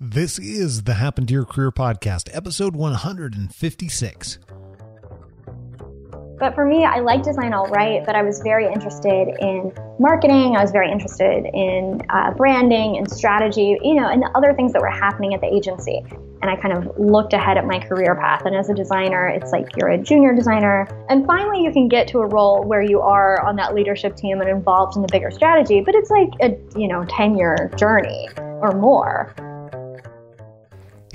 This is the Happen to Your Career podcast, episode 156. But for me, I like design all right, but I was very interested in marketing. I was very interested in uh, branding and strategy, you know, and other things that were happening at the agency. And I kind of looked ahead at my career path. And as a designer, it's like you're a junior designer. And finally, you can get to a role where you are on that leadership team and involved in the bigger strategy. But it's like a, you know, 10 year journey or more.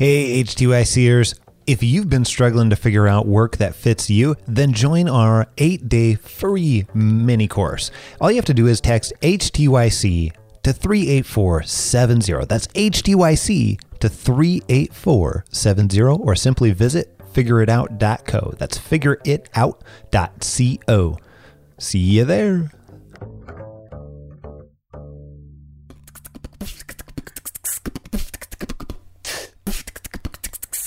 Hey, HTYCers. If you've been struggling to figure out work that fits you, then join our eight day free mini course. All you have to do is text HTYC to 38470. That's HTYC to 38470, or simply visit figureitout.co. That's figureitout.co. See you there.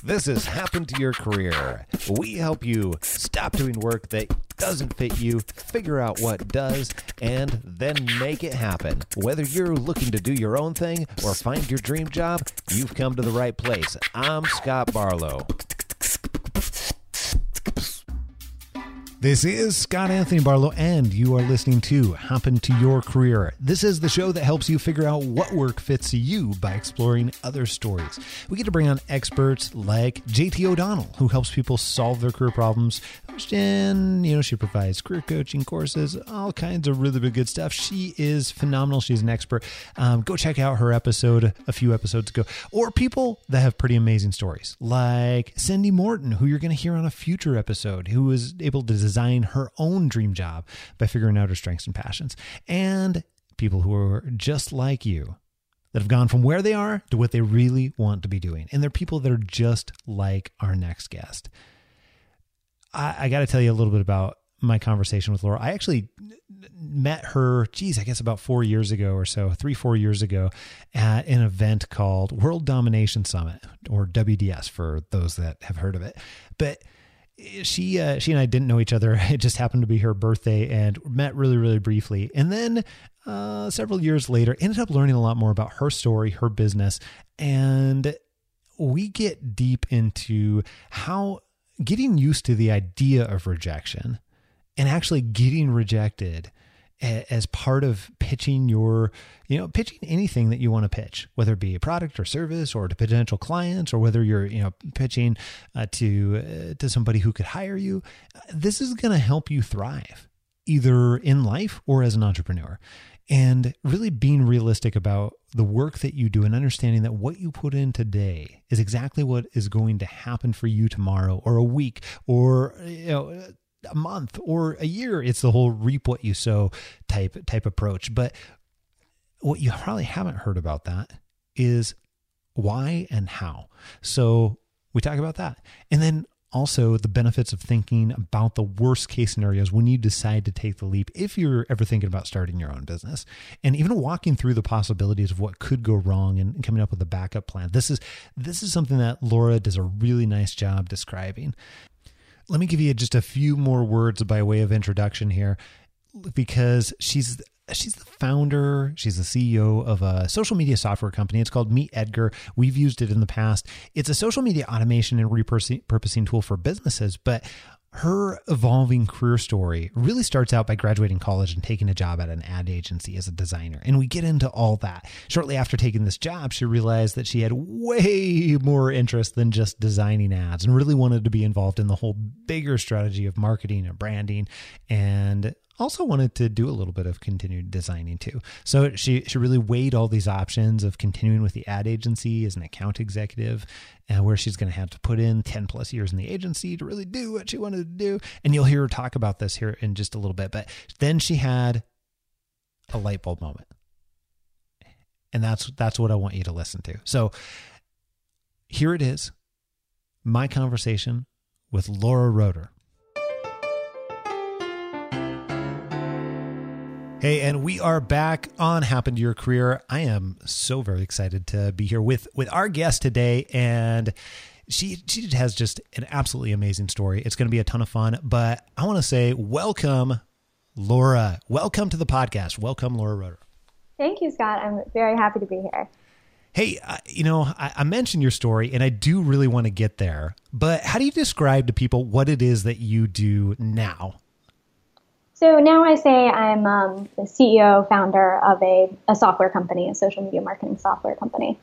This has happened to your career. We help you stop doing work that doesn't fit you, figure out what does, and then make it happen. Whether you're looking to do your own thing or find your dream job, you've come to the right place. I'm Scott Barlow. This is Scott Anthony Barlow, and you are listening to Happen to Your Career. This is the show that helps you figure out what work fits you by exploring other stories. We get to bring on experts like JT O'Donnell, who helps people solve their career problems. And, you know, she provides career coaching courses, all kinds of really, good stuff. She is phenomenal. She's an expert. Um, go check out her episode a few episodes ago. Or people that have pretty amazing stories, like Cindy Morton, who you're going to hear on a future episode, who was able to design her own dream job by figuring out her strengths and passions. And people who are just like you that have gone from where they are to what they really want to be doing. And they're people that are just like our next guest. I, I got to tell you a little bit about my conversation with Laura. I actually met her, geez, I guess about four years ago or so, three, four years ago at an event called World Domination Summit or WDS for those that have heard of it. But she uh, she and I didn't know each other. It just happened to be her birthday and met really really briefly. And then uh, several years later, ended up learning a lot more about her story, her business, and we get deep into how getting used to the idea of rejection and actually getting rejected as part of pitching your, you know, pitching anything that you want to pitch, whether it be a product or service or to potential clients, or whether you're, you know, pitching uh, to uh, to somebody who could hire you. This is going to help you thrive, either in life or as an entrepreneur. And really being realistic about the work that you do and understanding that what you put in today is exactly what is going to happen for you tomorrow or a week or you know a month or a year. It's the whole reap what you sow type type approach. But what you probably haven't heard about that is why and how. So we talk about that. And then also the benefits of thinking about the worst case scenarios when you decide to take the leap if you're ever thinking about starting your own business and even walking through the possibilities of what could go wrong and coming up with a backup plan this is this is something that laura does a really nice job describing let me give you just a few more words by way of introduction here because she's she's the founder, she's the CEO of a social media software company. It's called Meet Edgar. We've used it in the past. It's a social media automation and repurposing tool for businesses, but her evolving career story really starts out by graduating college and taking a job at an ad agency as a designer. And we get into all that. Shortly after taking this job, she realized that she had way more interest than just designing ads and really wanted to be involved in the whole bigger strategy of marketing and branding and also wanted to do a little bit of continued designing too. So she she really weighed all these options of continuing with the ad agency as an account executive, and where she's going to have to put in 10 plus years in the agency to really do what she wanted to do. And you'll hear her talk about this here in just a little bit. But then she had a light bulb moment. And that's that's what I want you to listen to. So here it is. My conversation with Laura Roeder. Hey, and we are back on Happen to Your Career. I am so very excited to be here with with our guest today, and she she has just an absolutely amazing story. It's going to be a ton of fun. But I want to say welcome, Laura. Welcome to the podcast. Welcome, Laura Roeder. Thank you, Scott. I'm very happy to be here. Hey, uh, you know, I, I, mentioned your story and I do really want to get there, but how do you describe to people what it is that you do now? So now I say I'm um, the CEO, founder of a, a software company, a social media marketing software company.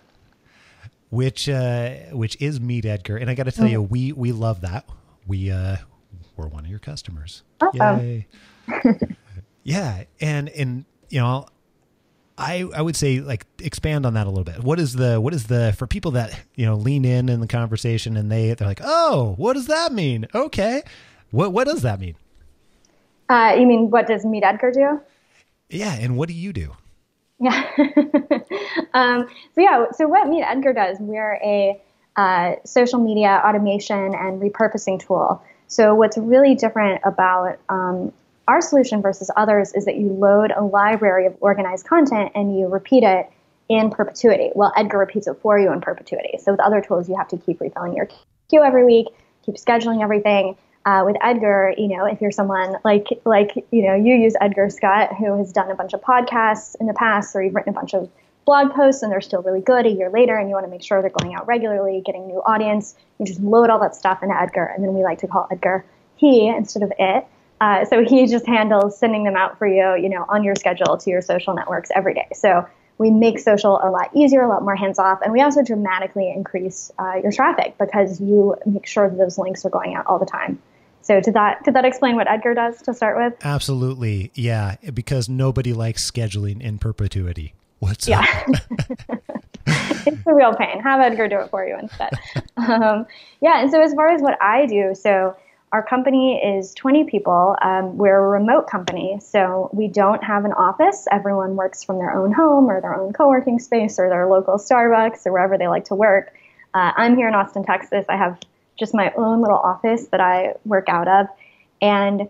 Which uh, which is Meet Edgar, and I got to tell mm-hmm. you, we we love that. We uh, we're one of your customers. Awesome. Yeah, and and you know, I I would say like expand on that a little bit. What is the what is the for people that you know lean in in the conversation and they they're like, oh, what does that mean? Okay, what what does that mean? Uh, you mean what does Meet Edgar do? Yeah, and what do you do? Yeah. um, so yeah, so what Meet Edgar does, we're a uh, social media automation and repurposing tool. So what's really different about um, our solution versus others is that you load a library of organized content and you repeat it in perpetuity. Well, Edgar repeats it for you in perpetuity. So with other tools, you have to keep refilling your queue every week, keep scheduling everything. Uh, with Edgar, you know, if you're someone like like you know you use Edgar Scott, who has done a bunch of podcasts in the past, or you've written a bunch of blog posts and they're still really good a year later, and you want to make sure they're going out regularly, getting new audience, you just load all that stuff into Edgar, and then we like to call Edgar he instead of it. Uh, so he just handles sending them out for you, you know, on your schedule to your social networks every day. So we make social a lot easier, a lot more hands off, and we also dramatically increase uh, your traffic because you make sure that those links are going out all the time. So did that did that explain what Edgar does to start with? Absolutely, yeah. Because nobody likes scheduling in perpetuity. What's yeah. it's a real pain. Have Edgar do it for you instead. Um, yeah, and so as far as what I do, so our company is 20 people. Um, we're a remote company, so we don't have an office. Everyone works from their own home or their own co working space or their local Starbucks or wherever they like to work. Uh, I'm here in Austin, Texas. I have just my own little office that I work out of. And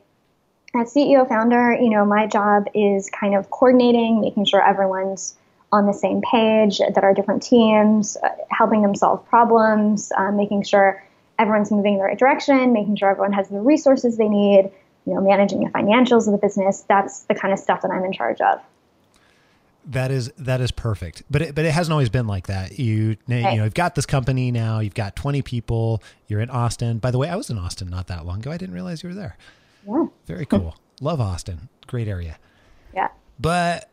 as CEO founder, you know, my job is kind of coordinating, making sure everyone's on the same page, that our different teams, uh, helping them solve problems, uh, making sure everyone's moving in the right direction, making sure everyone has the resources they need, you know, managing the financials of the business. That's the kind of stuff that I'm in charge of. That is that is perfect, but it, but it hasn't always been like that. You you know you've got this company now. You've got twenty people. You're in Austin. By the way, I was in Austin not that long ago. I didn't realize you were there. Yeah, very cool. Love Austin. Great area. Yeah, but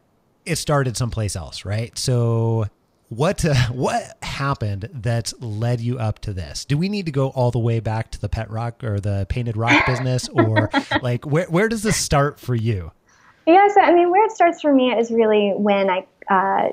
it started someplace else, right? So what uh, what happened that led you up to this? Do we need to go all the way back to the pet rock or the painted rock business, or like where where does this start for you? Yeah, so I mean, where it starts for me is really when I uh,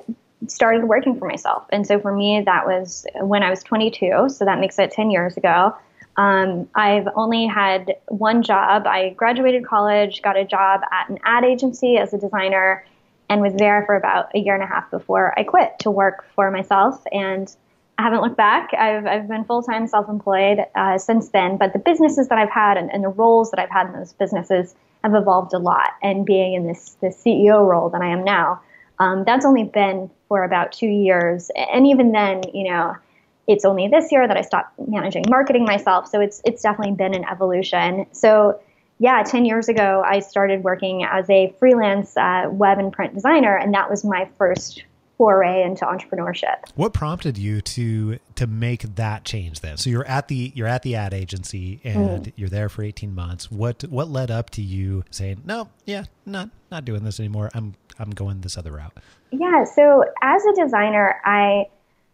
started working for myself, and so for me that was when I was 22. So that makes it 10 years ago. Um, I've only had one job. I graduated college, got a job at an ad agency as a designer and was there for about a year and a half before I quit to work for myself. And I haven't looked back. I've, I've been full time self employed uh, since then. But the businesses that I've had and, and, the roles that I've had in those businesses have evolved a lot. And being in this, this CEO role that I am now, um, that's only been for about two years. And even then, you know, it's only this year that I stopped managing marketing myself. So it's it's definitely been an evolution. So yeah, 10 years ago, I started working as a freelance uh, web and print designer, and that was my first foray into entrepreneurship. What prompted you to to make that change then? So you're at the you're at the ad agency and mm. you're there for 18 months. What what led up to you saying, "No, yeah, not not doing this anymore. I'm I'm going this other route." Yeah, so as a designer, I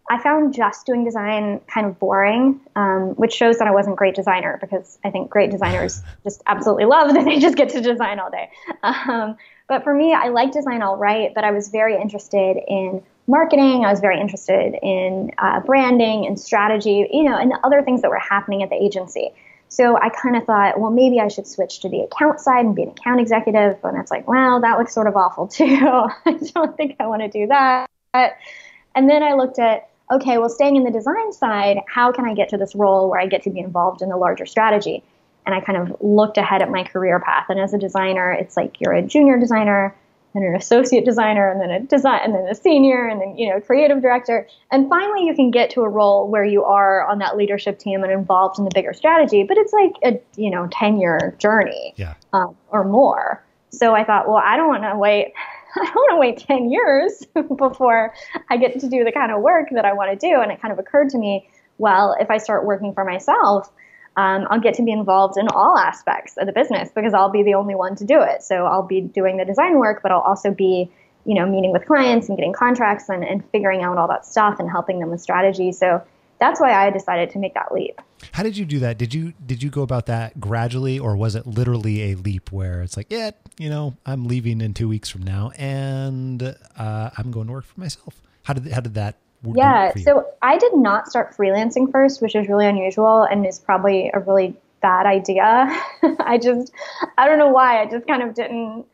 I found just doing design kind of boring, um, which shows that I wasn't a great designer because I think great designers just absolutely love that they just get to design all day. Um, but for me, I like design all right, but I was very interested in marketing. I was very interested in uh, branding and strategy, you know, and the other things that were happening at the agency. So I kind of thought, well, maybe I should switch to the account side and be an account executive. And it's like, well, that looks sort of awful too. I don't think I want to do that. And then I looked at okay, well, staying in the design side, how can I get to this role where I get to be involved in the larger strategy? And I kind of looked ahead at my career path. And as a designer, it's like you're a junior designer, and an associate designer, and then a design, and then a senior, and then you know, creative director. And finally, you can get to a role where you are on that leadership team and involved in the bigger strategy. But it's like a you know, ten year journey, yeah. um, or more. So I thought, well, I don't want to wait I don't want to wait 10 years before I get to do the kind of work that I want to do. And it kind of occurred to me, well, if I start working for myself, um, I'll get to be involved in all aspects of the business because I'll be the only one to do it. So I'll be doing the design work, but I'll also be, you know, meeting with clients and getting contracts and, and figuring out all that stuff and helping them with strategy. So that's why I decided to make that leap. How did you do that? Did you did you go about that gradually, or was it literally a leap where it's like, yeah, you know, I'm leaving in two weeks from now, and uh, I'm going to work for myself? How did how did that? Yeah, so I did not start freelancing first, which is really unusual and is probably a really bad idea. I just, I don't know why. I just kind of didn't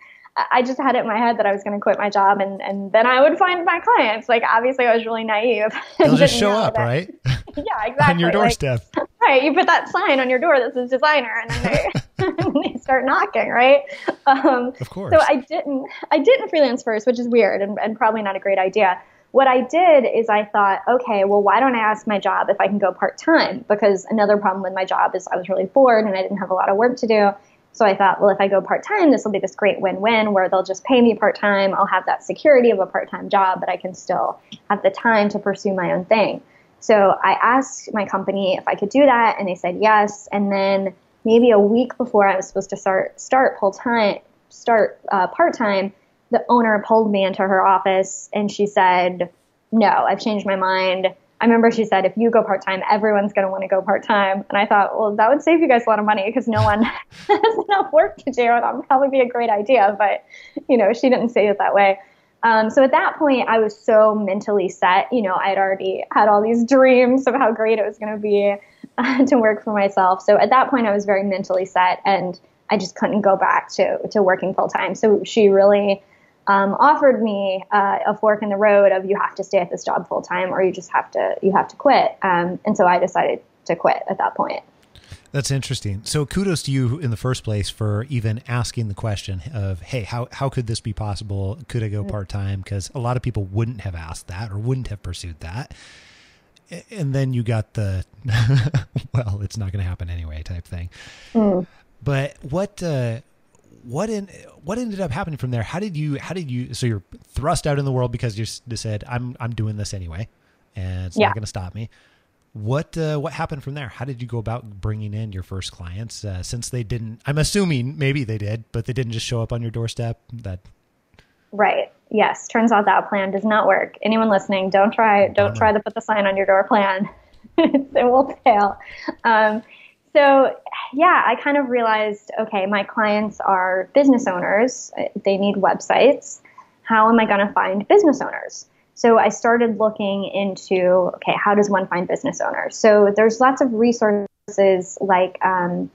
I just had it in my head that I was going to quit my job and, and then I would find my clients. Like, obviously, I was really naive. They'll just show up, that, right? Yeah, exactly. on your doorstep. Like, right. You put that sign on your door that says designer and then they, they start knocking, right? Um, of course. So I didn't, I didn't freelance first, which is weird and, and probably not a great idea. What I did is I thought, okay, well, why don't I ask my job if I can go part time? Because another problem with my job is I was really bored and I didn't have a lot of work to do. So I thought, well, if I go part time, this will be this great win win where they'll just pay me part time. I'll have that security of a part time job, but I can still have the time to pursue my own thing. So I asked my company if I could do that, and they said yes. And then maybe a week before I was supposed to start start full time, start uh, part time, the owner pulled me into her office and she said, "No, I've changed my mind. I remember she said, if you go part time, everyone's going to want to go part time. And I thought, well, that would save you guys a lot of money because no one has enough work to do. And that would probably be a great idea. But, you know, she didn't say it that way. Um, so at that point, I was so mentally set. You know, I had already had all these dreams of how great it was going to be uh, to work for myself. So at that point, I was very mentally set and I just couldn't go back to, to working full time. So she really um, offered me uh, a fork in the road of you have to stay at this job full time or you just have to you have to quit. Um, and so I decided to quit at that point. That's interesting. So kudos to you in the first place for even asking the question of, hey, how, how could this be possible? Could I go mm. part time? Because a lot of people wouldn't have asked that or wouldn't have pursued that. And then you got the, well, it's not going to happen anyway type thing. Mm. But what, uh, what in what ended up happening from there? How did you how did you so you're thrust out in the world because you said I'm I'm doing this anyway, and it's yeah. not going to stop me. What uh, what happened from there? How did you go about bringing in your first clients? Uh, since they didn't, I'm assuming maybe they did, but they didn't just show up on your doorstep. That right. Yes. Turns out that plan does not work. Anyone listening, don't try don't try to put the sign on your door plan. it will fail. Um, so, yeah, I kind of realized okay, my clients are business owners, they need websites. How am I going to find business owners? So I started looking into okay, how does one find business owners? So there's lots of resources like um,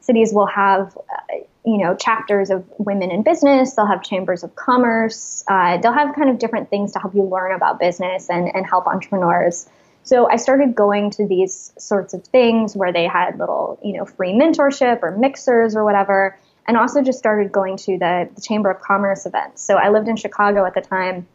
cities will have, uh, you know, chapters of women in business. They'll have chambers of commerce. Uh, they'll have kind of different things to help you learn about business and, and help entrepreneurs. So I started going to these sorts of things where they had little, you know, free mentorship or mixers or whatever, and also just started going to the, the Chamber of Commerce events. So I lived in Chicago at the time.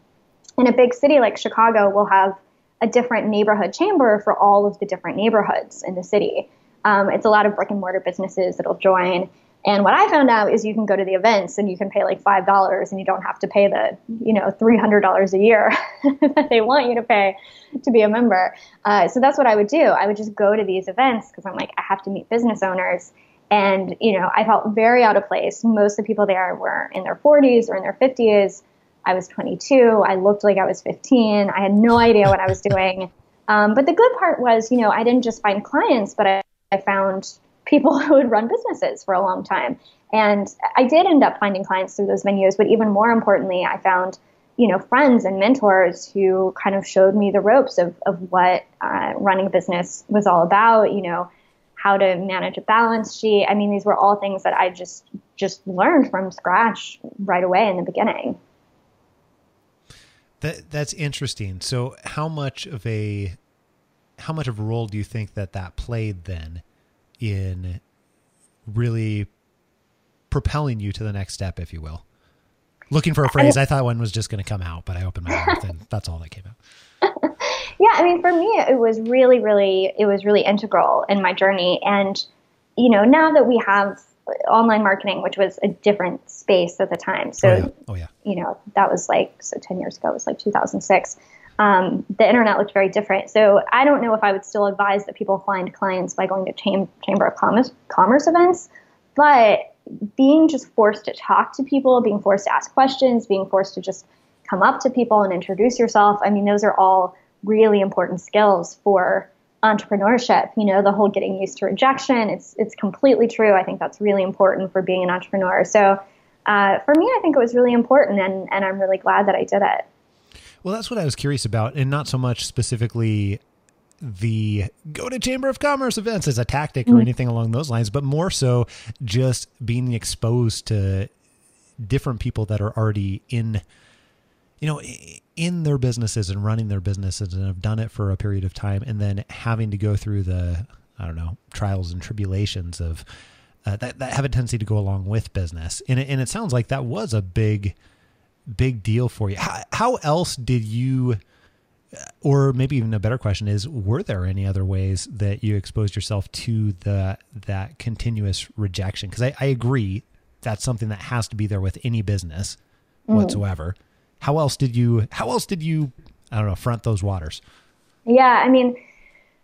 In a big city like Chicago, we'll have a different neighborhood chamber for all of the different neighborhoods in the city. Um, it's a lot of brick and mortar businesses that'll join. And what I found out is you can go to the events and you can pay like five dollars and you don't have to pay the you know three hundred dollars a year that they want you to pay to be a member. Uh, so that's what I would do. I would just go to these events because I'm like I have to meet business owners. And you know I felt very out of place. Most of the people there were in their 40s or in their 50s. I was 22. I looked like I was 15. I had no idea what I was doing. Um, but the good part was, you know, I didn't just find clients, but I, I found people who had run businesses for a long time. And I did end up finding clients through those venues, but even more importantly, I found you know friends and mentors who kind of showed me the ropes of, of what uh, running a business was all about you know how to manage a balance sheet. I mean these were all things that i just just learned from scratch right away in the beginning. That that's interesting. So how much of a how much of a role do you think that that played then in really propelling you to the next step, if you will. Looking for a phrase, I, thought one was just going to come out, but I opened my mouth and that's all that came out. yeah, I mean, for me, it was really, really, it was really integral in my journey. And, you know, now that we have online marketing, which was a different space at the time. So, oh, yeah. Oh, yeah. you know, that was like, so 10 years ago, it was like 2006. Um, the internet looked very different. So I don't know if I would still advise that people find clients by going to cham- Chamber of Commerce, commerce events, but being just forced to talk to people, being forced to ask questions, being forced to just come up to people and introduce yourself. I mean, those are all really important skills for entrepreneurship. You know, the whole getting used to rejection. It's it's completely true. I think that's really important for being an entrepreneur. So uh, for me, I think it was really important, and and I'm really glad that I did it. Well, that's what I was curious about, and not so much specifically the go to chamber of commerce events as a tactic or mm-hmm. anything along those lines but more so just being exposed to different people that are already in you know in their businesses and running their businesses and have done it for a period of time and then having to go through the i don't know trials and tribulations of uh, that, that have a tendency to go along with business and it, and it sounds like that was a big big deal for you. How, how else did you or maybe even a better question is were there any other ways that you exposed yourself to the that continuous rejection? Because I, I, agree that's something that has to be there with any business mm. whatsoever. How else did you how else did you i don't know front those waters? Yeah i mean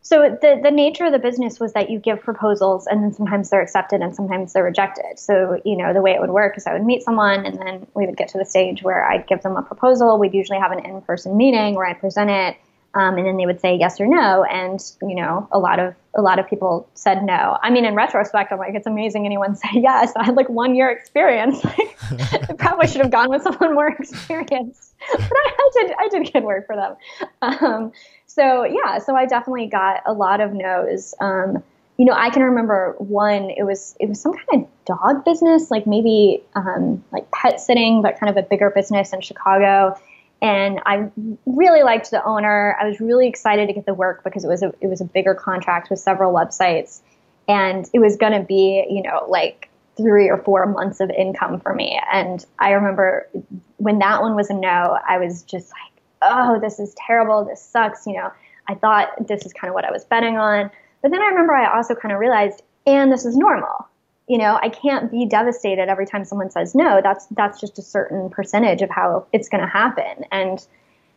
so the, the nature of the business was that you give proposals and then sometimes they're accepted and sometimes they're rejected. So, you know, the way it would work is I would meet someone and then we would get to the stage where I'd give them a proposal. We'd usually have an in-person meeting where I'd present it um, and then they would say yes or no. And, you know, a lot of, a lot of people said no. I mean, in retrospect, I'm like, it's amazing anyone said yes. I had like one year experience. I probably should have gone with someone more experienced, but I, I did, I did good work for them. Um, so yeah, so I definitely got a lot of no's. Um, you know, I can remember one. It was it was some kind of dog business, like maybe um, like pet sitting, but kind of a bigger business in Chicago. And I really liked the owner. I was really excited to get the work because it was a it was a bigger contract with several websites, and it was going to be you know like three or four months of income for me. And I remember when that one was a no, I was just like oh, this is terrible, this sucks, you know, I thought this is kind of what I was betting on. But then I remember I also kind of realized, and this is normal. You know, I can't be devastated every time someone says no. That's that's just a certain percentage of how it's going to happen. And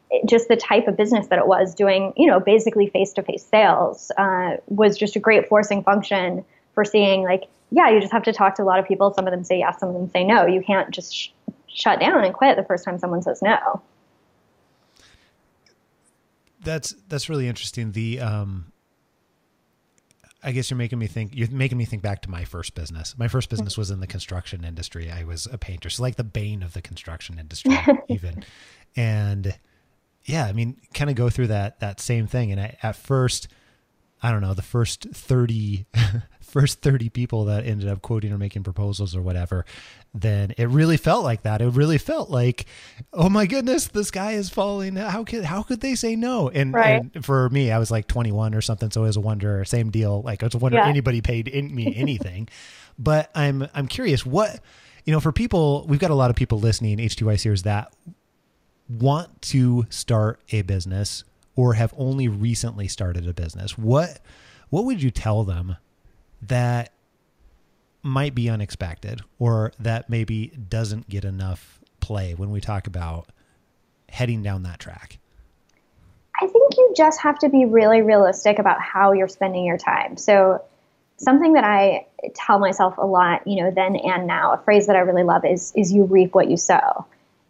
it, just the type of business that it was doing, you know, basically face-to-face sales uh, was just a great forcing function for seeing like, yeah, you just have to talk to a lot of people. Some of them say yes, some of them say no. You can't just sh- shut down and quit the first time someone says no that's that's really interesting. The um, I guess you're making me think. You're making me think back to my first business. My first business was in the construction industry. I was a painter, so like the bane of the construction industry, even. And yeah, I mean, kind of go through that that same thing. And I, at first, I don't know, the first 30, first 30 people that ended up quoting or making proposals or whatever, then it really felt like that. It really felt like, oh my goodness, the sky is falling. How could, how could they say no? And, right. and for me, I was like 21 or something. So it was a wonder, same deal. Like it was a wonder yeah. anybody paid in, me anything, but I'm, I'm curious what, you know, for people, we've got a lot of people listening, HTYCers that want to start a business or have only recently started a business, what what would you tell them that might be unexpected or that maybe doesn't get enough play when we talk about heading down that track? I think you just have to be really realistic about how you're spending your time. So something that I tell myself a lot, you know, then and now, a phrase that I really love is is you reap what you sow.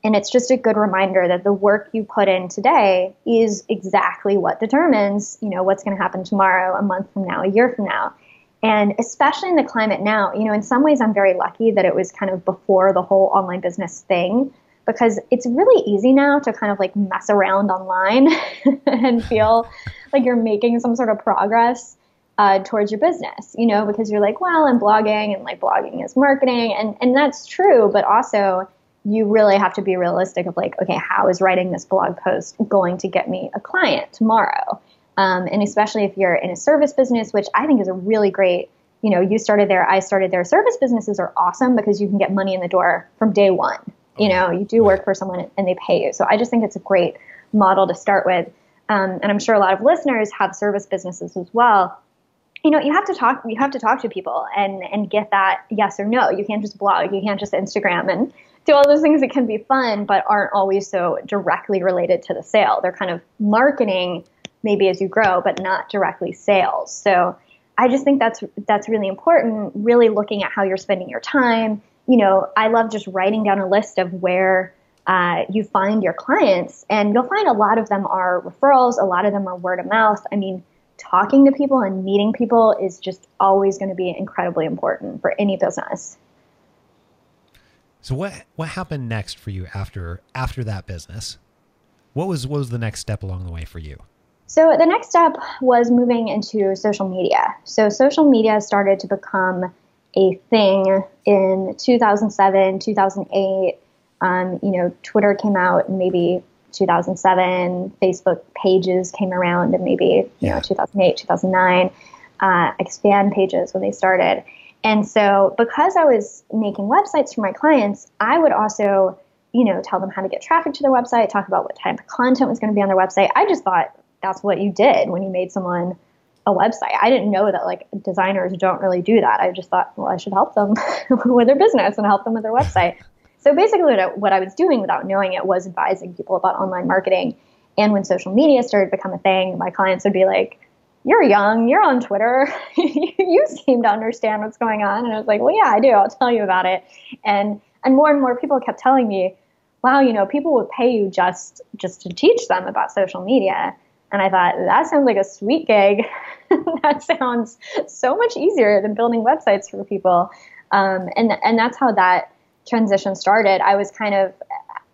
And it's just a good reminder that the work you put in today is exactly what determines, you know, what's going to happen tomorrow, a month from now, a year from now. And especially in the climate now, you know, in some ways I'm very lucky that it was kind of before the whole online business thing because it's really easy now to kind of like mess around online and feel like you're making some sort of progress uh, towards your business, you know, because you're like, well, I'm blogging and like blogging is marketing. And, and that's true, but also you really have to be realistic of like, okay, how is writing this blog post going to get me a client tomorrow? Um, and especially if you're in a service business, which I think is a really great, you know, you started there, I started there. Service businesses are awesome because you can get money in the door from day one. You know, you do work for someone and they pay you. So I just think it's a great model to start with. Um, and I'm sure a lot of listeners have service businesses as well. you know, you have to talk. You have to talk to people and and get that yes or no. You can't just blog. You can't just Instagram and do all those things that can be fun, but aren't always so directly related to the sale. They're kind of marketing maybe as you grow, but not directly sales. So I just think that's that's really important. Really looking at how you're spending your time. You know, I love just writing down a list of where uh, you find your clients, and you'll find a lot of them are referrals. A lot of them are word of mouth. I mean, talking to people and meeting people is just always going to be incredibly important for any business. So what what happened next for you after after that business? What was what was the next step along the way for you? So the next step was moving into social media. So social media started to become a thing in 2007, 2008. Um, you know, Twitter came out in maybe 2007. Facebook pages came around in maybe you know 2008, 2009. Uh, expand pages when they started. And so, because I was making websites for my clients, I would also, you know, tell them how to get traffic to their website, talk about what type of content was going to be on their website. I just thought that's what you did when you made someone a website. I didn't know that like designers don't really do that. I just thought, well, I should help them with their business and help them with their website. So basically, what I, what I was doing without knowing it was advising people about online marketing. And when social media started to become a thing, my clients would be like, you're young, you're on Twitter, you seem to understand what's going on. And I was like, well, yeah, I do. I'll tell you about it. And and more and more people kept telling me, wow, you know, people would pay you just just to teach them about social media. And I thought, that sounds like a sweet gig. that sounds so much easier than building websites for people. Um, and, and that's how that transition started. I was kind of,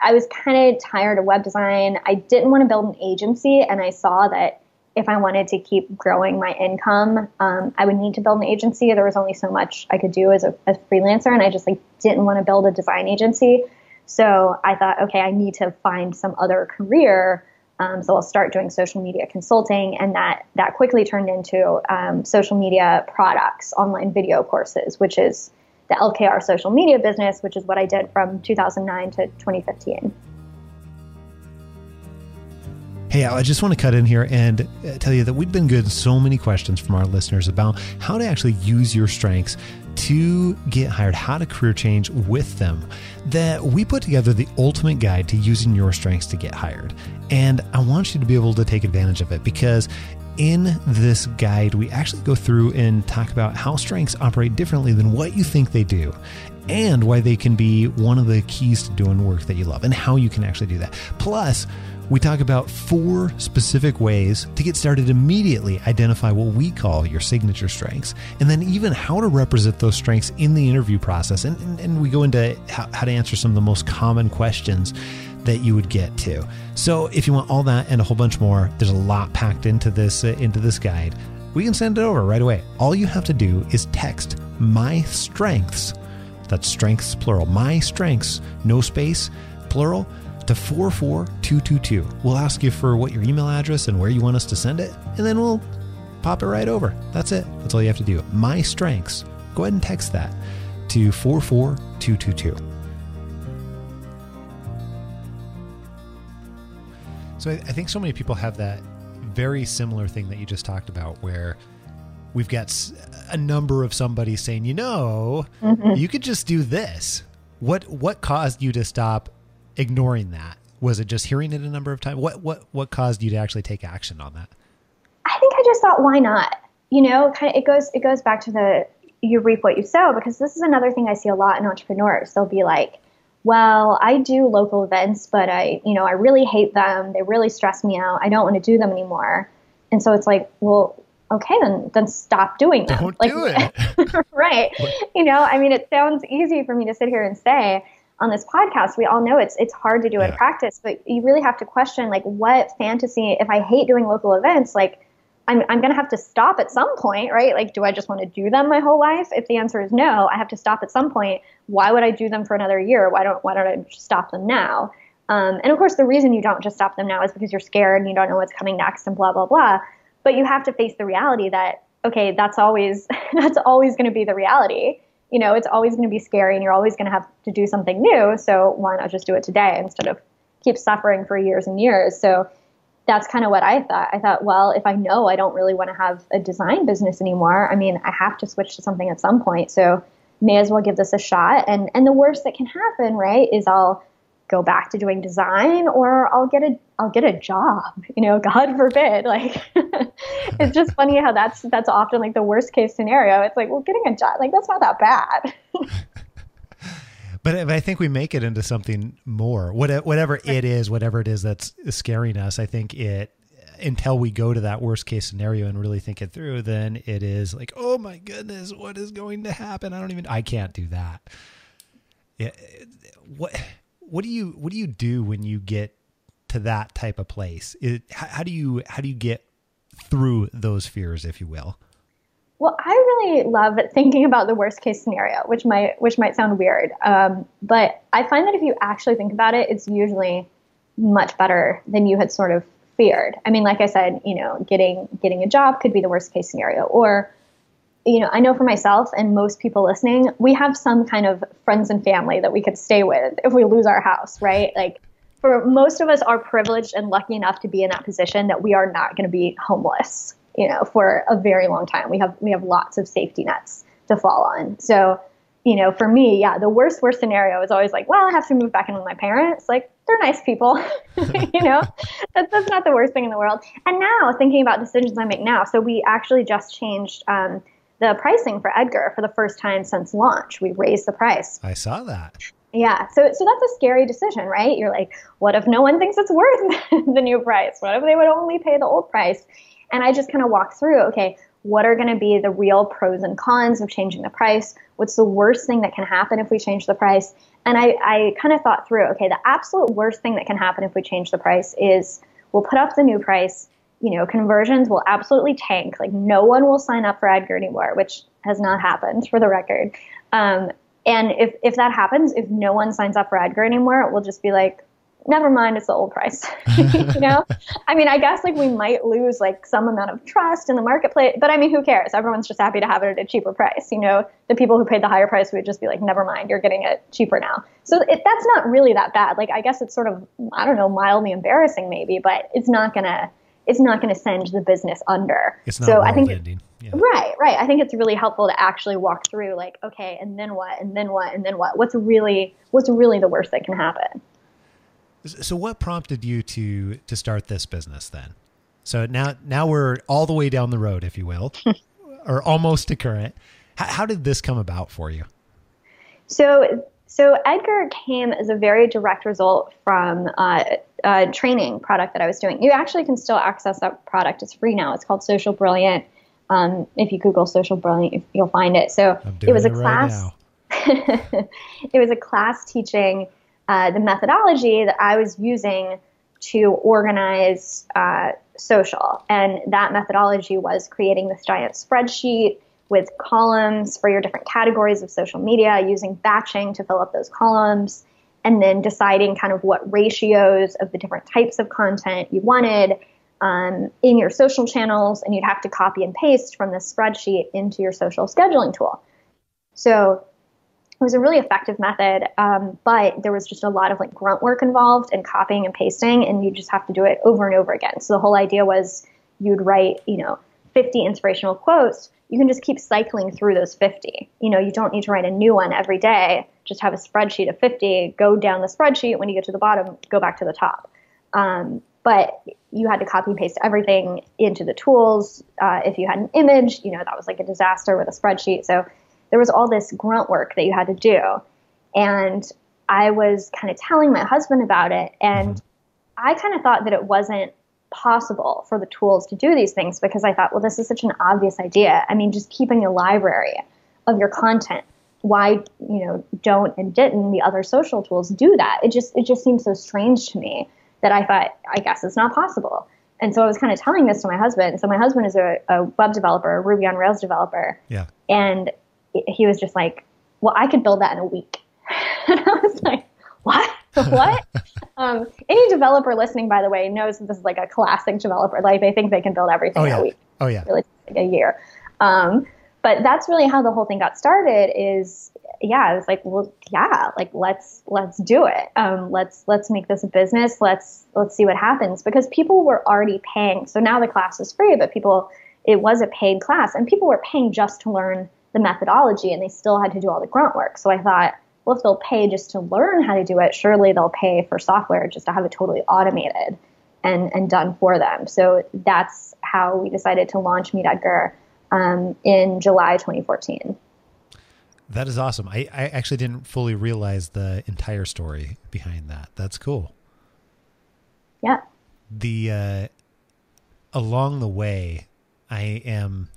I was kind of tired of web design. I didn't want to build an agency, and I saw that if I wanted to keep growing my income, um, I would need to build an agency. There was only so much I could do as a, freelancer, and I just like didn't want to build a design agency. So I thought, okay, I need to find some other career um, so I'll start doing social media consulting, and that that quickly turned into um, social media products, online video courses, which is the LKR social media business, which is what I did from 2009 to 2015. Hey, I just want to cut in here and uh, tell you that we've been getting so many questions from our listeners about how to actually use your strengths to get hired, how to career change with them, that we put together the ultimate guide to using your strengths to get hired. And I want you to be able to take advantage of it because in this guide, we actually go through and talk about how strengths operate differently than what you think they do and why they can be one of the keys to doing work that you love and how you can actually do that. Plus, we talk about four specific ways to get started immediately, identify what we call your signature strengths, and then even how to represent those strengths in the interview process. And, and, and we go into how, how to answer some of the most common questions that you would get to. So if you want all that and a whole bunch more, there's a lot packed into this uh, into this guide. We can send it over right away. All you have to do is text my strengths. That's strengths plural. My strengths, no space, plural to 44222. We'll ask you for what your email address and where you want us to send it, and then we'll pop it right over. That's it. That's all you have to do. My strengths. Go ahead and text that to 44222. So I think so many people have that very similar thing that you just talked about where we've got a number of somebody saying, "You know, mm-hmm. you could just do this." What what caused you to stop ignoring that? Was it just hearing it a number of times? What what what caused you to actually take action on that? I think I just thought, why not? You know, kind of it goes it goes back to the you reap what you sow because this is another thing I see a lot in entrepreneurs. They'll be like, well, I do local events, but I, you know, I really hate them. They really stress me out. I don't want to do them anymore. And so it's like, well, okay, then then stop doing them. Don't like, do it. right. You know, I mean, it sounds easy for me to sit here and say, on this podcast, we all know it's it's hard to do yeah. in practice, but you really have to question like what fantasy. If I hate doing local events, like I'm I'm gonna have to stop at some point, right? Like, do I just want to do them my whole life? If the answer is no, I have to stop at some point. Why would I do them for another year? Why don't Why don't I just stop them now? Um, and of course, the reason you don't just stop them now is because you're scared and you don't know what's coming next and blah blah blah. But you have to face the reality that okay, that's always that's always going to be the reality you know, it's always going to be scary and you're always going to have to do something new. So why not just do it today instead of keep suffering for years and years? So that's kind of what I thought. I thought, well, if I know I don't really want to have a design business anymore, I mean, I have to switch to something at some point. So may as well give this a shot. And and the worst that can happen, right, is I'll go back to doing design or I'll get a I'll get a job. You know, God forbid. Like it's just funny how that's that's often like the worst case scenario. It's like, well, getting a job, like that's not that bad. but I think we make it into something more. Whatever it is, whatever it is that's scaring us, I think it until we go to that worst case scenario and really think it through, then it is like, oh my goodness, what is going to happen? I don't even I can't do that. Yeah, eh, what what do you what do you do when you get to that type of place? It, how, do you how do you get through those fears, if you will? Well, I really love thinking about the worst case scenario, which might which might sound weird, um, but I find that if you actually think about it, it's usually much better than you had sort of feared. I mean, like I said, you know, getting getting a job could be the worst case scenario, or you know, I know for myself and most people listening, we have some kind of friends and family that we could stay with if we lose our house, right? Like for most of us are privileged and lucky enough to be in that position that we are not going to be homeless you know, for a very long time. We have we have lots of safety nets to fall on. So, you know, for me, yeah, the worst worst scenario is always like, well, I have to move back in with my parents. Like, they're nice people, you know. That, that's not the worst thing in the world. And now, thinking about decisions I make now, so we actually just changed. Um, the pricing for Edgar for the first time since launch. We raised the price. I saw that. Yeah, so so that's a scary decision, right? You're like, what if no one thinks it's worth the new price? What if they would only pay the old price? And I just kind of walk through, okay, what are going to be the real pros and cons of changing the price? What's the worst thing that can happen if we change the price? And I, I kind of thought through, okay, the absolute worst thing that can happen if we change the price is we'll put up the new price, you know, conversions will absolutely tank. Like no one will sign up for Edgar anymore, which has not happened for the record. Um, and if, if that happens, if no one signs up for Edgar anymore, it will just be like, never mind, it's the old price. you know, I mean, I guess like we might lose like some amount of trust in the marketplace, but I mean, who cares? Everyone's just happy to have it at a cheaper price. You know, the people who paid the higher price would just be like, never mind, you're getting it cheaper now. So it, that's not really that bad. Like, I guess it's sort of, I don't know, mildly embarrassing maybe, but it's not gonna, it's not going to send the business under. It's not so I think, yeah. right, right. I think it's really helpful to actually walk through like, okay, and then what, and then what, and then what? What's really, what's really the worst that can happen? So what prompted you to to start this business then? So now now we're all the way down the road, if you will, or almost to current. How, how did this come about for you? So so Edgar came as a very direct result from uh, a training product that I was doing. You actually can still access that product. It's free now. It's called Social Brilliant. Um, if you Google Social Brilliant, you'll find it. So it was a class. Right it was a class teaching uh, the methodology that I was using to organize uh, social. And that methodology was creating this giant spreadsheet with columns for your different categories of social media, using batching to fill up those columns, and then deciding kind of what ratios of the different types of content you wanted um, in your social channels. And you'd have to copy and paste from this spreadsheet into your social scheduling tool. So it was a really effective method, um, but there was just a lot of like grunt work involved and copying and pasting, and you just have to do it over and over again. So the whole idea was you'd write, you know, 50 inspirational quotes. You can just keep cycling through those 50. You know, you don't need to write a new one every day. Just have a spreadsheet of 50. Go down the spreadsheet. When you get to the bottom, go back to the top. Um, but you had to copy and paste everything into the tools. Uh, if you had an image, you know, that was like a disaster with a spreadsheet. So there was all this grunt work that you had to do. And I was kind of telling my husband about it. And mm-hmm. I kind of thought that it wasn't possible for the tools to do these things because I thought, well, this is such an obvious idea. I mean, just keeping a library of your content. Why, you know, don't and didn't the other social tools do that? It just it just seemed so strange to me that I thought, I guess it's not possible. And so I was kind of telling this to my husband. So my husband is a, a web developer, a Ruby on Rails developer. Yeah. And he was just like, well, I could build that in a week. and I was like, what? what? um, any developer listening, by the way, knows that this is like a classic developer. Like they think they can build everything oh, yeah. in a week. Oh yeah. Really like a year. Um, but that's really how the whole thing got started is yeah, I was like, well, yeah, like let's let's do it. Um, let's let's make this a business. Let's let's see what happens because people were already paying. So now the class is free, but people it was a paid class, and people were paying just to learn the methodology, and they still had to do all the grunt work. So I thought, well, if they'll pay just to learn how to do it, surely they'll pay for software just to have it totally automated and and done for them. So that's how we decided to launch Meet Edgar um, in July 2014. That is awesome. I, I actually didn't fully realize the entire story behind that. That's cool. Yeah. The uh, along the way, I am.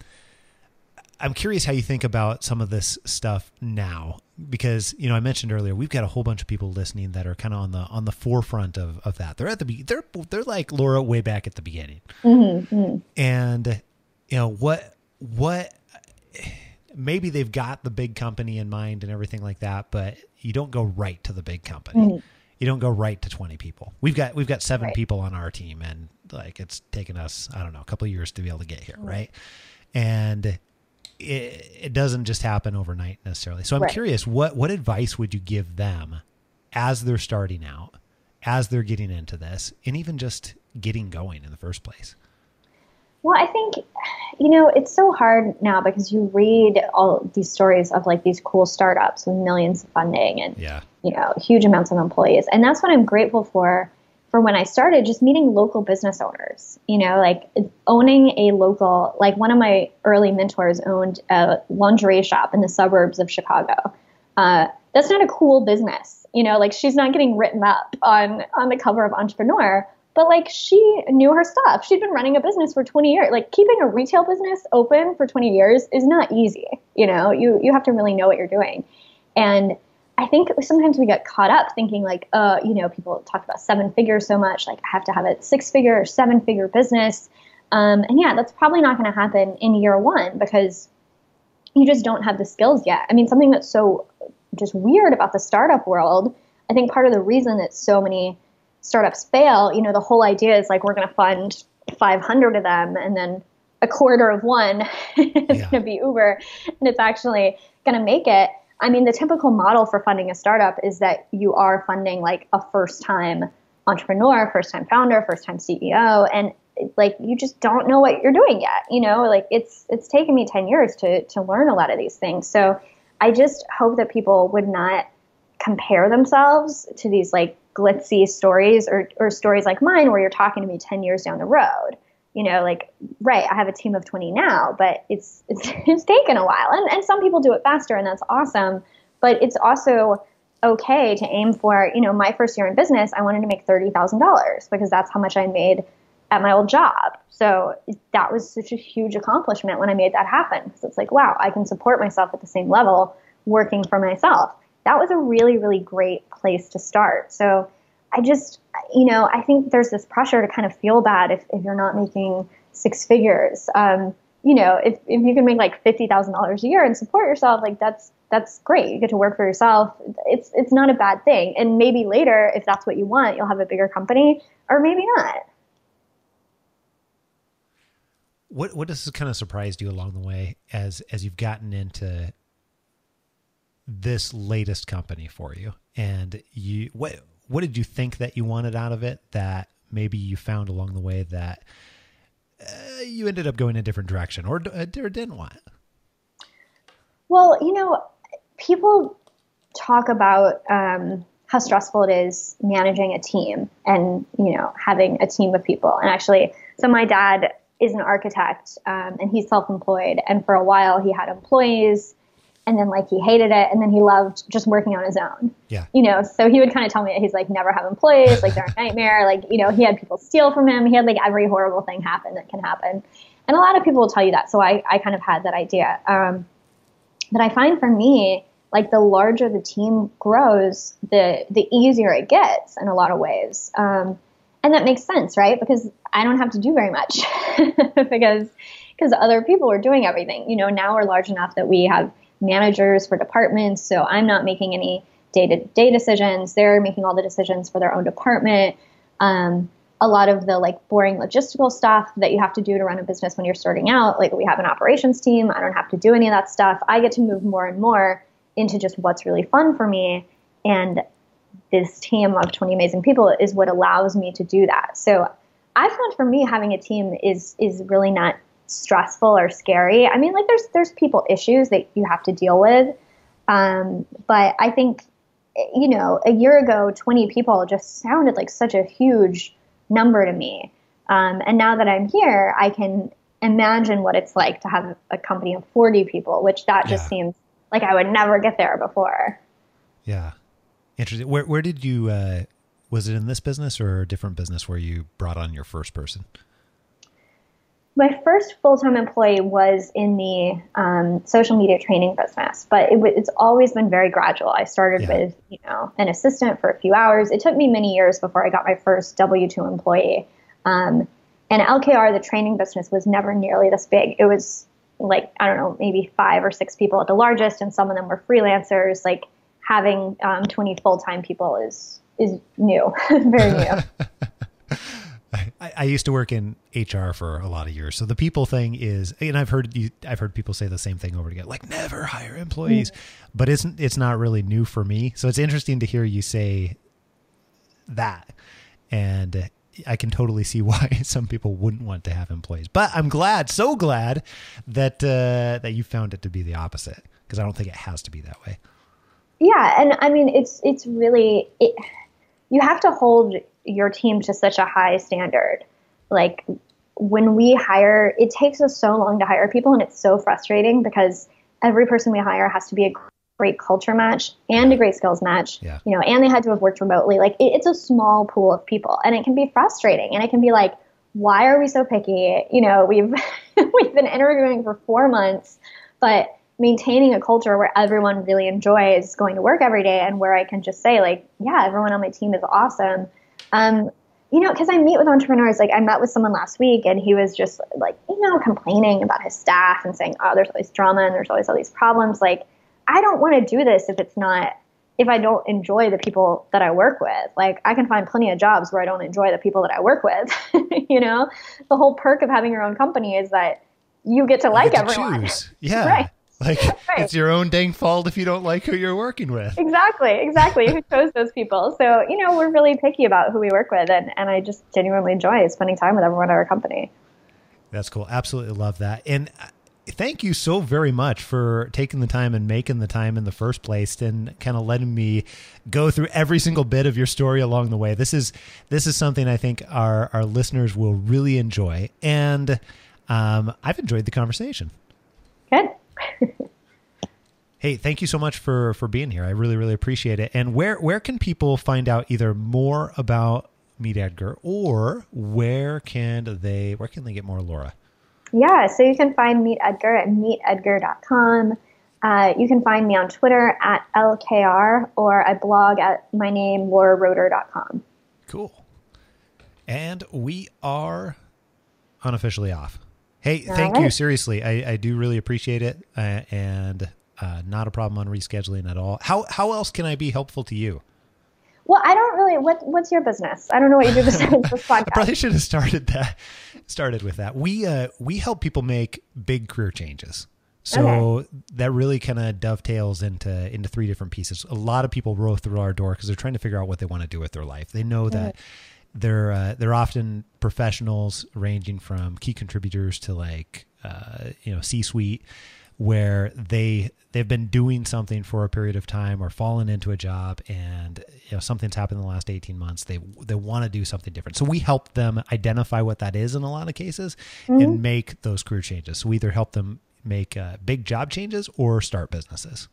I'm curious how you think about some of this stuff now, because you know I mentioned earlier we've got a whole bunch of people listening that are kind of on the on the forefront of, of that. They're at the they're they're like Laura way back at the beginning, mm-hmm, mm-hmm. and you know what what maybe they've got the big company in mind and everything like that, but you don't go right to the big company. Mm-hmm. You don't go right to 20 people. We've got we've got 7 right. people on our team and like it's taken us, I don't know, a couple years to be able to get here, mm-hmm. right? And it, it doesn't just happen overnight necessarily. So I'm right. curious, what what advice would you give them as they're starting out, as they're getting into this, and even just getting going in the first place? Well, I think, you know, it's so hard now because you read all these stories of like these cool startups with millions of funding and, yeah. you know, huge amounts of employees. And that's what I'm grateful for, for when I started, just meeting local business owners, you know, like owning a local, like one of my early mentors owned a lingerie shop in the suburbs of Chicago. Uh, that's not a cool business, you know, like she's not getting written up on, on the cover of Entrepreneur but like she knew her stuff. She'd been running a business for 20 years. Like keeping a retail business open for 20 years is not easy. You know, you you have to really know what you're doing. And I think sometimes we get caught up thinking like, uh, you know, people talk about seven figures so much, like I have to have a six figure or seven figure business. Um, and yeah, that's probably not going to happen in year one because you just don't have the skills yet. I mean, something that's so just weird about the startup world, I think part of the reason that so many startups fail, you know, the whole idea is like we're going to fund 500 of them and then a quarter of one is yeah. going to be Uber and it's actually going to make it. I mean, the typical model for funding a startup is that you are funding like a first time entrepreneur, first time founder, first time CEO and like you just don't know what you're doing yet. You know, like it's it's taken me 10 years to to learn a lot of these things. So I just hope that people would not compare themselves to these like glitzy stories or, or stories like mine where you're talking to me 10 years down the road you know like right i have a team of 20 now but it's it's, it's taken a while. And, and some people do it faster and that's awesome but it's also okay to aim for you know my first year in business i wanted to make $30000 because that's how much i made at my old job. So that was such a huge accomplishment when i made that happen because it's like wow i can support myself at the same level working for myself that was a really, really great place to start. So I just, you know, I think there's this pressure to kind of feel bad if, if you're not making six figures. Um, you know, if, if you can make like fifty thousand dollars a year and support yourself, like that's that's great. You get to work for yourself. It's it's not a bad thing. And maybe later, if that's what you want, you'll have a bigger company, or maybe not. What what has kind of surprised you along the way as as you've gotten into this latest company for you? And you what what did you think that you wanted out of it that maybe you found along the way that uh, you ended up going a different direction or, uh, or didn't want? Well you know people talk about um, how stressful it is managing a team and you know having a team of people. And actually so my dad is an architect um, and he's self-employed. And for a while he had employees and then like he hated it and then he loved just working on his own. Yeah. You know so he would kind of tell me that he's like never have employees like they're a nightmare like you know he had people steal from him. He had like every horrible thing happen that can happen. And a lot of people will tell you that so i, I kind of had that idea. Um, but i find for me like the larger the team grows the the easier it gets in a lot of ways. Um, and that makes sense right? Because i don't have to do very much because because other people are doing everything. You know now we're large enough that we have managers for departments. So I'm not making any day to day decisions. They're making all the decisions for their own department. Um, a lot of the like boring logistical stuff that you have to do to run a business when you're starting out, like we have an operations team. I don't have to do any of that stuff. I get to move more and more into just what's really fun for me. And this team of 20 amazing people is what allows me to do that. So I found for me having a team is is really not stressful or scary. I mean, like there's there's people issues that you have to deal with, um, but I think you know a year ago, 20 people just sounded like such a huge number to me. Um, and now that I'm here, I can imagine what it's like to have a company of 40 people, which that just yeah. seems like I would never get there before. Yeah. Interesting. Where, where did you, uh, was it in this business or a different business where you brought on your first person? My first full time employee was in the um, social media training business, but it w- it's always been very gradual. I started yeah. with you know an assistant for a few hours. It took me many years before I got my first W two employee. Um, and LKR, the training business, was never nearly this big. It was like I don't know, maybe five or six people at the largest, and some of them were freelancers. Like having um, 20 full time people is is new, very new. I, I, used to work in HR for a lot of years, so the people thing is, and I've heard you, I've heard people say the same thing over again, like never hire employees, but it's it's not really new for me. So it's interesting to hear you say that, and I can totally see why some people wouldn't want to have employees. But I'm glad, so glad that uh, that you found it to be the opposite because I don't think it has to be that way. Yeah, and I mean it's it's really it, you have to hold your team to such a high standard. Like when we hire, it takes us so long to hire people, and it's so frustrating because every person we hire has to be a great culture match and a great skills match. Yeah. You know, and they had to have worked remotely. Like it, it's a small pool of people, and it can be frustrating, and it can be like, why are we so picky? You know, we've we've been interviewing for four months, but maintaining a culture where everyone really enjoys going to work every day and where I can just say like, yeah, everyone on my team is awesome. Um, you know, because I meet with entrepreneurs. Like I met with someone last week, and he was just like, you know, complaining about his staff and saying, oh, there's always drama and there's always all these problems. Like I don't want to do this if it's not if I don't enjoy the people that I work with. Like I can find plenty of jobs where I don't enjoy the people that I work with. you know, the whole perk of having your own company is that you get to you like get to everyone. Choose. Yeah. right. Like right. it's your own dang fault if you don't like who you're working with. Exactly, exactly. who chose those people? So, you know, we're really picky about who we work with and, and I just genuinely enjoy spending time with everyone at our company. That's cool. Absolutely love that. And thank you so very much for taking the time and making the time in the first place and kind of letting me go through every single bit of your story along the way. This is this is something I think our our listeners will really enjoy, and um, I've enjoyed the conversation. Hey, thank you so much for for being here. I really really appreciate it. And where where can people find out either more about Meet Edgar or where can they where can they get more Laura? Yeah, so you can find Meet Edgar at meetedgar.com. Uh, you can find me on Twitter at LKR or I blog at my name, lauraroeder.com. Cool. And we are unofficially off. Hey, All thank right. you. Seriously, I, I do really appreciate it. Uh, and uh, not a problem on rescheduling at all. How, how else can I be helpful to you? Well, I don't really. What What's your business? I don't know what you do besides this podcast. I probably should have started that. Started with that. We uh, we help people make big career changes. So okay. that really kind of dovetails into into three different pieces. A lot of people roll through our door because they're trying to figure out what they want to do with their life. They know that mm-hmm. they're uh, they're often professionals, ranging from key contributors to like uh, you know C suite where they they've been doing something for a period of time or fallen into a job and you know something's happened in the last 18 months. They they want to do something different. So we help them identify what that is in a lot of cases mm-hmm. and make those career changes. So we either help them make uh, big job changes or start businesses.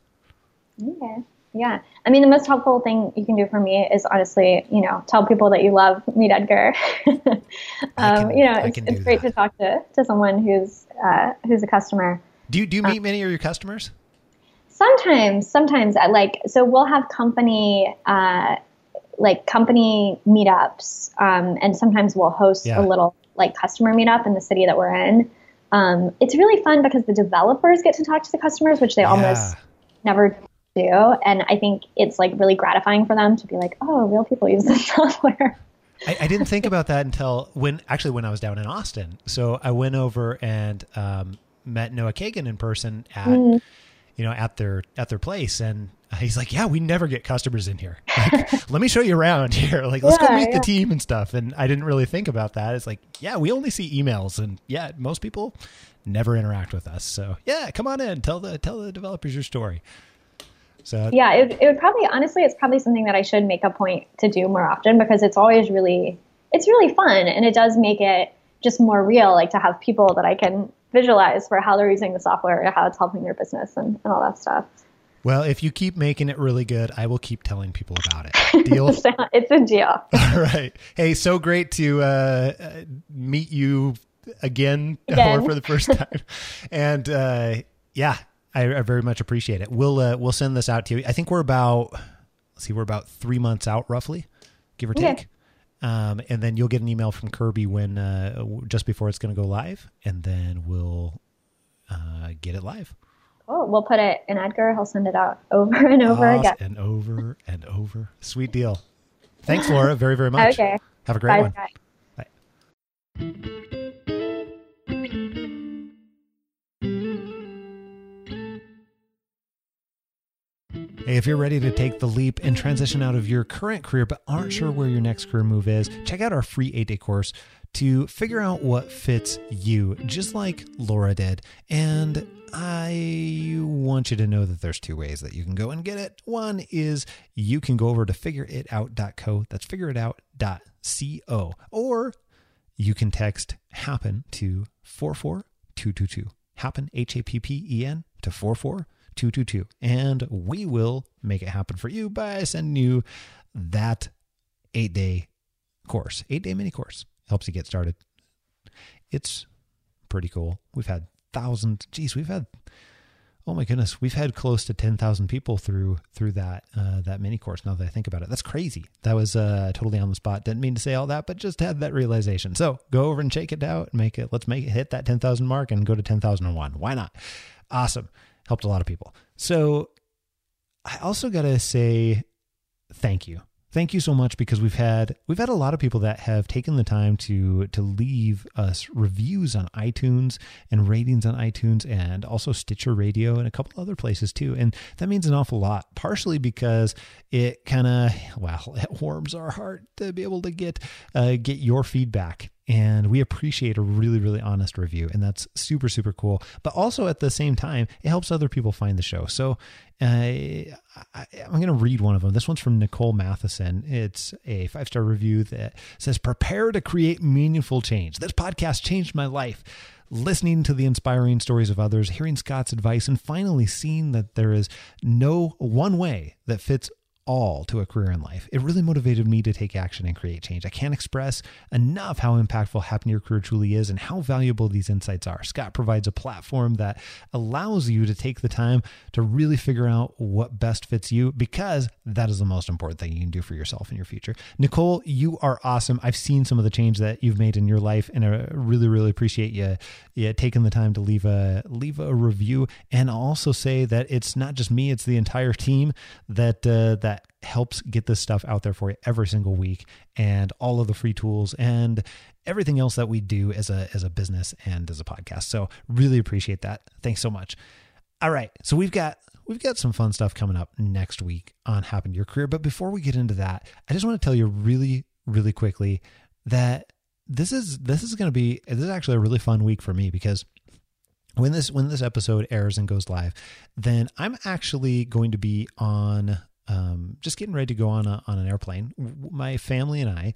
Okay yeah. I mean the most helpful thing you can do for me is honestly you know tell people that you love meet edgar. Um, can, you know it's, it's great that. to talk to, to someone who's uh, who's a customer do you do you uh, meet uh, many of your customers? Sometimes, sometimes I like so we'll have company uh, like company meetups, um, and sometimes we'll host yeah. a little like customer meetup in the city that we're in. Um, it's really fun because the developers get to talk to the customers, which they yeah. almost never do, and I think it's like really gratifying for them to be like, "Oh, real people use this software." I, I, didn't think about that until when actually when I was down in Austin. So I went over and um, met Noah Kagan in person at mm. you know, at their at their place, and he's like, "Yeah, we never get customers in here. Like, let me show you around here. Like, let's Yeah, go meet yeah. the team and stuff." And I didn't really think about that. It's like, yeah, we only see emails, and yeah, most people never interact with us. So yeah, come on in, tell the tell the developers your story. So yeah, it, it would probably honestly, it's probably something that I should make a point to do more often because it's always really, it's really fun and it does make it just more real, like to have people that I can visualize for how they're using the software or how it's helping their business and, and all that stuff. Well, if you keep making it really good, I will keep telling people about it. Deal? It's a deal. All right. Hey, so great to uh, uh, meet you again, Again. or for the first time. and uh, yeah, I, I very much appreciate it. We'll uh, we'll send this out to you. I think we're about let's see, we're about three months out, roughly, give or Okay. take. Um, and then you'll get an email from Kirby when uh, just before it's going to go live, and then we'll uh, get it live. Cool. We'll put it in Edgar. He'll send it out over and over Awesome. again. and over and over. Sweet deal. Thanks, Laura, very very much. Okay. Have a great Bye. one. Bye. Hey, if you're ready to take the leap and transition out of your current career but aren't sure where your next career move is, check out our free eight day course to figure out what fits you, just like Laura did. And I want you to know that there's two ways that you can go and get it. One is you can go over to figureitout.co, that's figureitout.co, or you can text happen to 44222. Happen, H A P P E N, to 44222. And we will make it happen for you by sending you that eight day course, eight day mini course. Helps you get started. It's pretty cool. We've had thousands, geez, we've had Oh my goodness, we've had close to ten thousand people through through that uh, that mini course. Now that I think about it, that's crazy. That was uh, totally on the spot. Didn't mean to say all that, but just had that realization. So go over and check it out. Make it. Let's make it hit that ten thousand mark and go to ten thousand and one. Why not? Awesome. Helped a lot of people. So I also got to say thank you. Thank you so much because we've had we've had a lot of people that have taken the time to to leave us reviews on iTunes and ratings on iTunes and also Stitcher Radio and a couple other places too. And that means an awful lot, partially because it kind of well, it warms our heart to be able to get uh, get your feedback and we appreciate a really really honest review and that's super super cool. But also at the same time it helps other people find the show. So uh, I, i'm going to read one of them. This one's from nicole matheson. It's a five star review that says prepare to create meaningful change. This podcast changed my life. Listening to the inspiring stories of others hearing scott's advice and finally seeing that there is no one way that fits all to a career in life. It really motivated me to take action and create change. I can't express enough how impactful Happen Your Career truly is and how valuable these insights are. Scott provides a platform that allows you to take the time to really figure out what best fits you because that is the most important thing you can do for yourself in your future. Nicole, you are awesome. I've seen some of the change that you've made in your life and I really, really appreciate you, you taking the time to leave a leave a review. And I'll also say that it's not just me, it's the entire team that uh, that helps get this stuff out there for you every single week and all of the free tools and everything else that we do as a as a business and as a podcast. So really appreciate that. Thanks so much. All right. So we've got we've got some fun stuff coming up next week on Happen to Your Career. But before we get into that, I just want to tell you really, really quickly that this is this is gonna be this is actually a really fun week for me because when this when this episode airs and goes live, then I'm actually going to be on um, just getting ready to go on a, on an airplane. My family and I,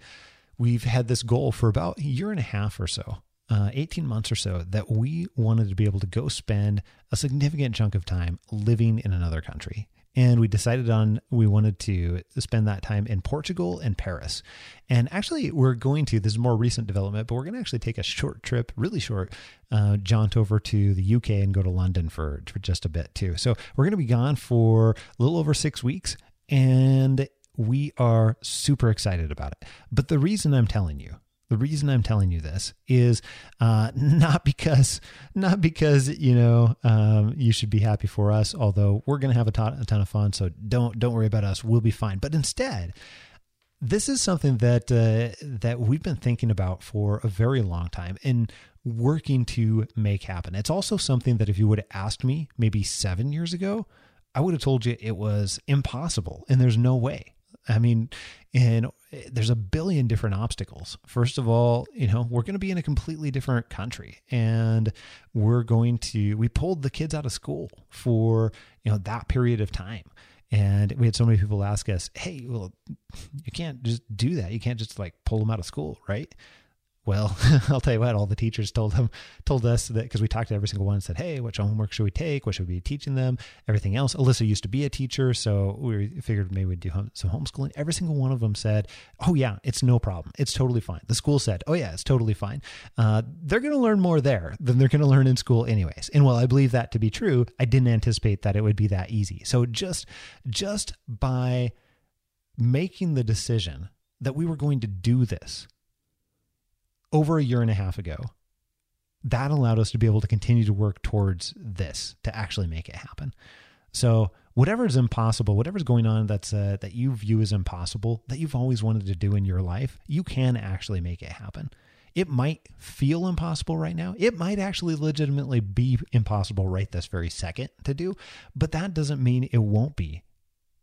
we've had this goal for about a year and a half or so, uh, 18 months or so, that we wanted to be able to go spend a significant chunk of time living in another country. And we decided on we wanted to spend that time in Portugal and Paris. And actually, we're going to, this is more recent development, but we're going to actually take a short trip, really short, uh, jaunt over to the UK and go to London for, for just a bit too. So we're going to be gone for a little over six weeks. And we are super excited about it. But the reason I'm telling you, the reason I'm telling you this is uh, not because not because you know um, you should be happy for us. Although we're going to have a ton, a ton of fun, so don't don't worry about us. We'll be fine. But instead, this is something that uh, that we've been thinking about for a very long time and working to make happen. It's also something that if you would have asked me maybe seven years ago, I would have told you it was impossible and there's no way. I mean, and eh, there's a billion different obstacles. First of all, you know, we're going to be in a completely different country and we're going to, we pulled the kids out of school for, you know, that period of time. And we had so many people ask us, hey, well, you can't just do that. You can't just like pull them out of school, right? Well, I'll tell you what, all the teachers told them, told us that because we talked to every single one and said, Hey, which homework should we take? What should we be teaching them? Everything else. Alyssa used to be a teacher, so we figured maybe we'd do some homeschooling. Every single one of them said, Oh, yeah, it's no problem. It's totally fine. The school said, Oh, yeah, it's totally fine. Uh, they're going to learn more there than they're going to learn in school, anyways. And while I believe that to be true, I didn't anticipate that it would be that easy. So just, just by making the decision that we were going to do this, over a year and a half ago, that allowed us to be able to continue to work towards this to actually make it happen. So whatever is impossible, whatever's going on that's uh, that you view as impossible, that you've always wanted to do in your life, you can actually make it happen. It might feel impossible right now. It might actually legitimately be impossible right this very second to do, but that doesn't mean it won't be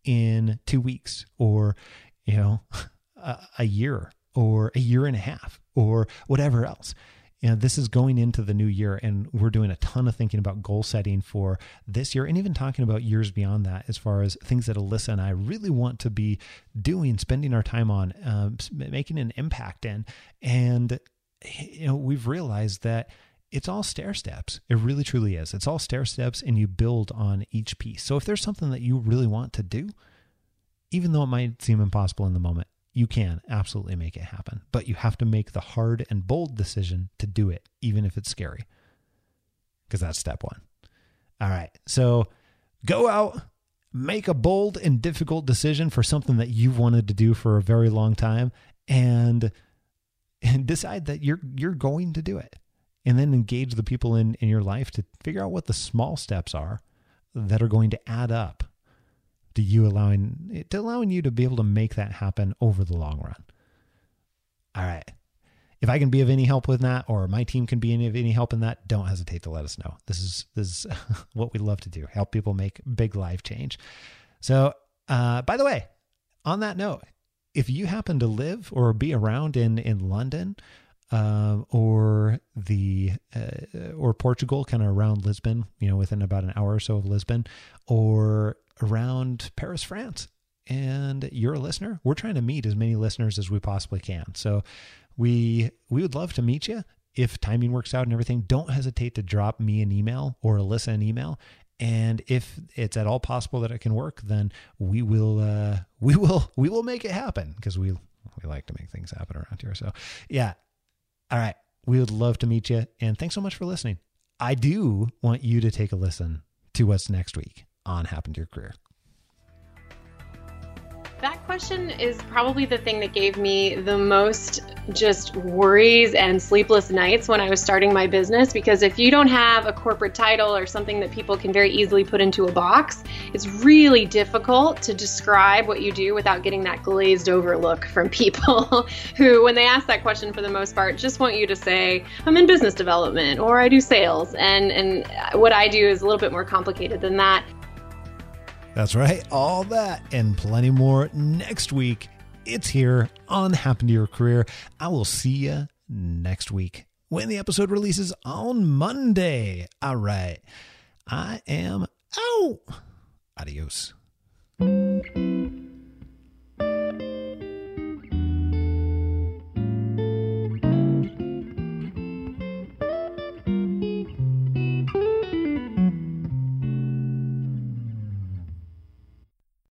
in two weeks or, you know, a, a year or a year and a half or whatever else. You know, this is going into the new year, and we're doing a ton of thinking about goal setting for this year and even talking about years beyond that as far as things that Alyssa and I really want to be doing, spending our time on, um, making an impact in. And, you know, we've realized that it's all stair steps. It really truly is. It's all stair steps, and you build on each piece. So if there's something that you really want to do, even though it might seem impossible in the moment, you can absolutely make it happen, but you have to make the hard and bold decision to do it, even if it's scary, because that's step one. All right. So go out, make a bold and difficult decision for something that you've wanted to do for a very long time, and and decide that you're you're going to do it. And then engage the people in, in your life to figure out what the small steps are that are going to add up to you allowing to allowing you to be able to make that happen over the long run. All right. If I can be of any help with that, or my team can be any of any help in that, don't hesitate to let us know. This is this is what we love to do: help people make big life change. So, uh, by the way, on that note, if you happen to live or be around in in London, uh, or the uh, or Portugal, kind of around Lisbon, you know, within about an hour or so of Lisbon, or Paris, France, and you're a listener, we're trying to meet as many listeners as we possibly can. So we we would love to meet you. If timing works out and everything, don't hesitate to drop me an email or Alyssa an email. And if it's at all possible that it can work, then we will uh, we will we will make it happen because we we like to make things happen around here. So yeah. All right. We would love to meet you. And thanks so much for listening. I do want you to take a listen to what's next week on Happen to Your Career. That question is probably the thing that gave me the most just worries and sleepless nights when I was starting my business because if you don't have a corporate title or something that people can very easily put into a box, it's really difficult to describe what you do without getting that glazed over look from people who, when they ask that question for the most part, just want you to say, I'm in business development or I do sales. And, and what I do is a little bit more complicated than that. That's right. All that and plenty more next week. It's here on Happen to Your Career. I will see you next week when the episode releases on Monday. All right. I am out. Adios.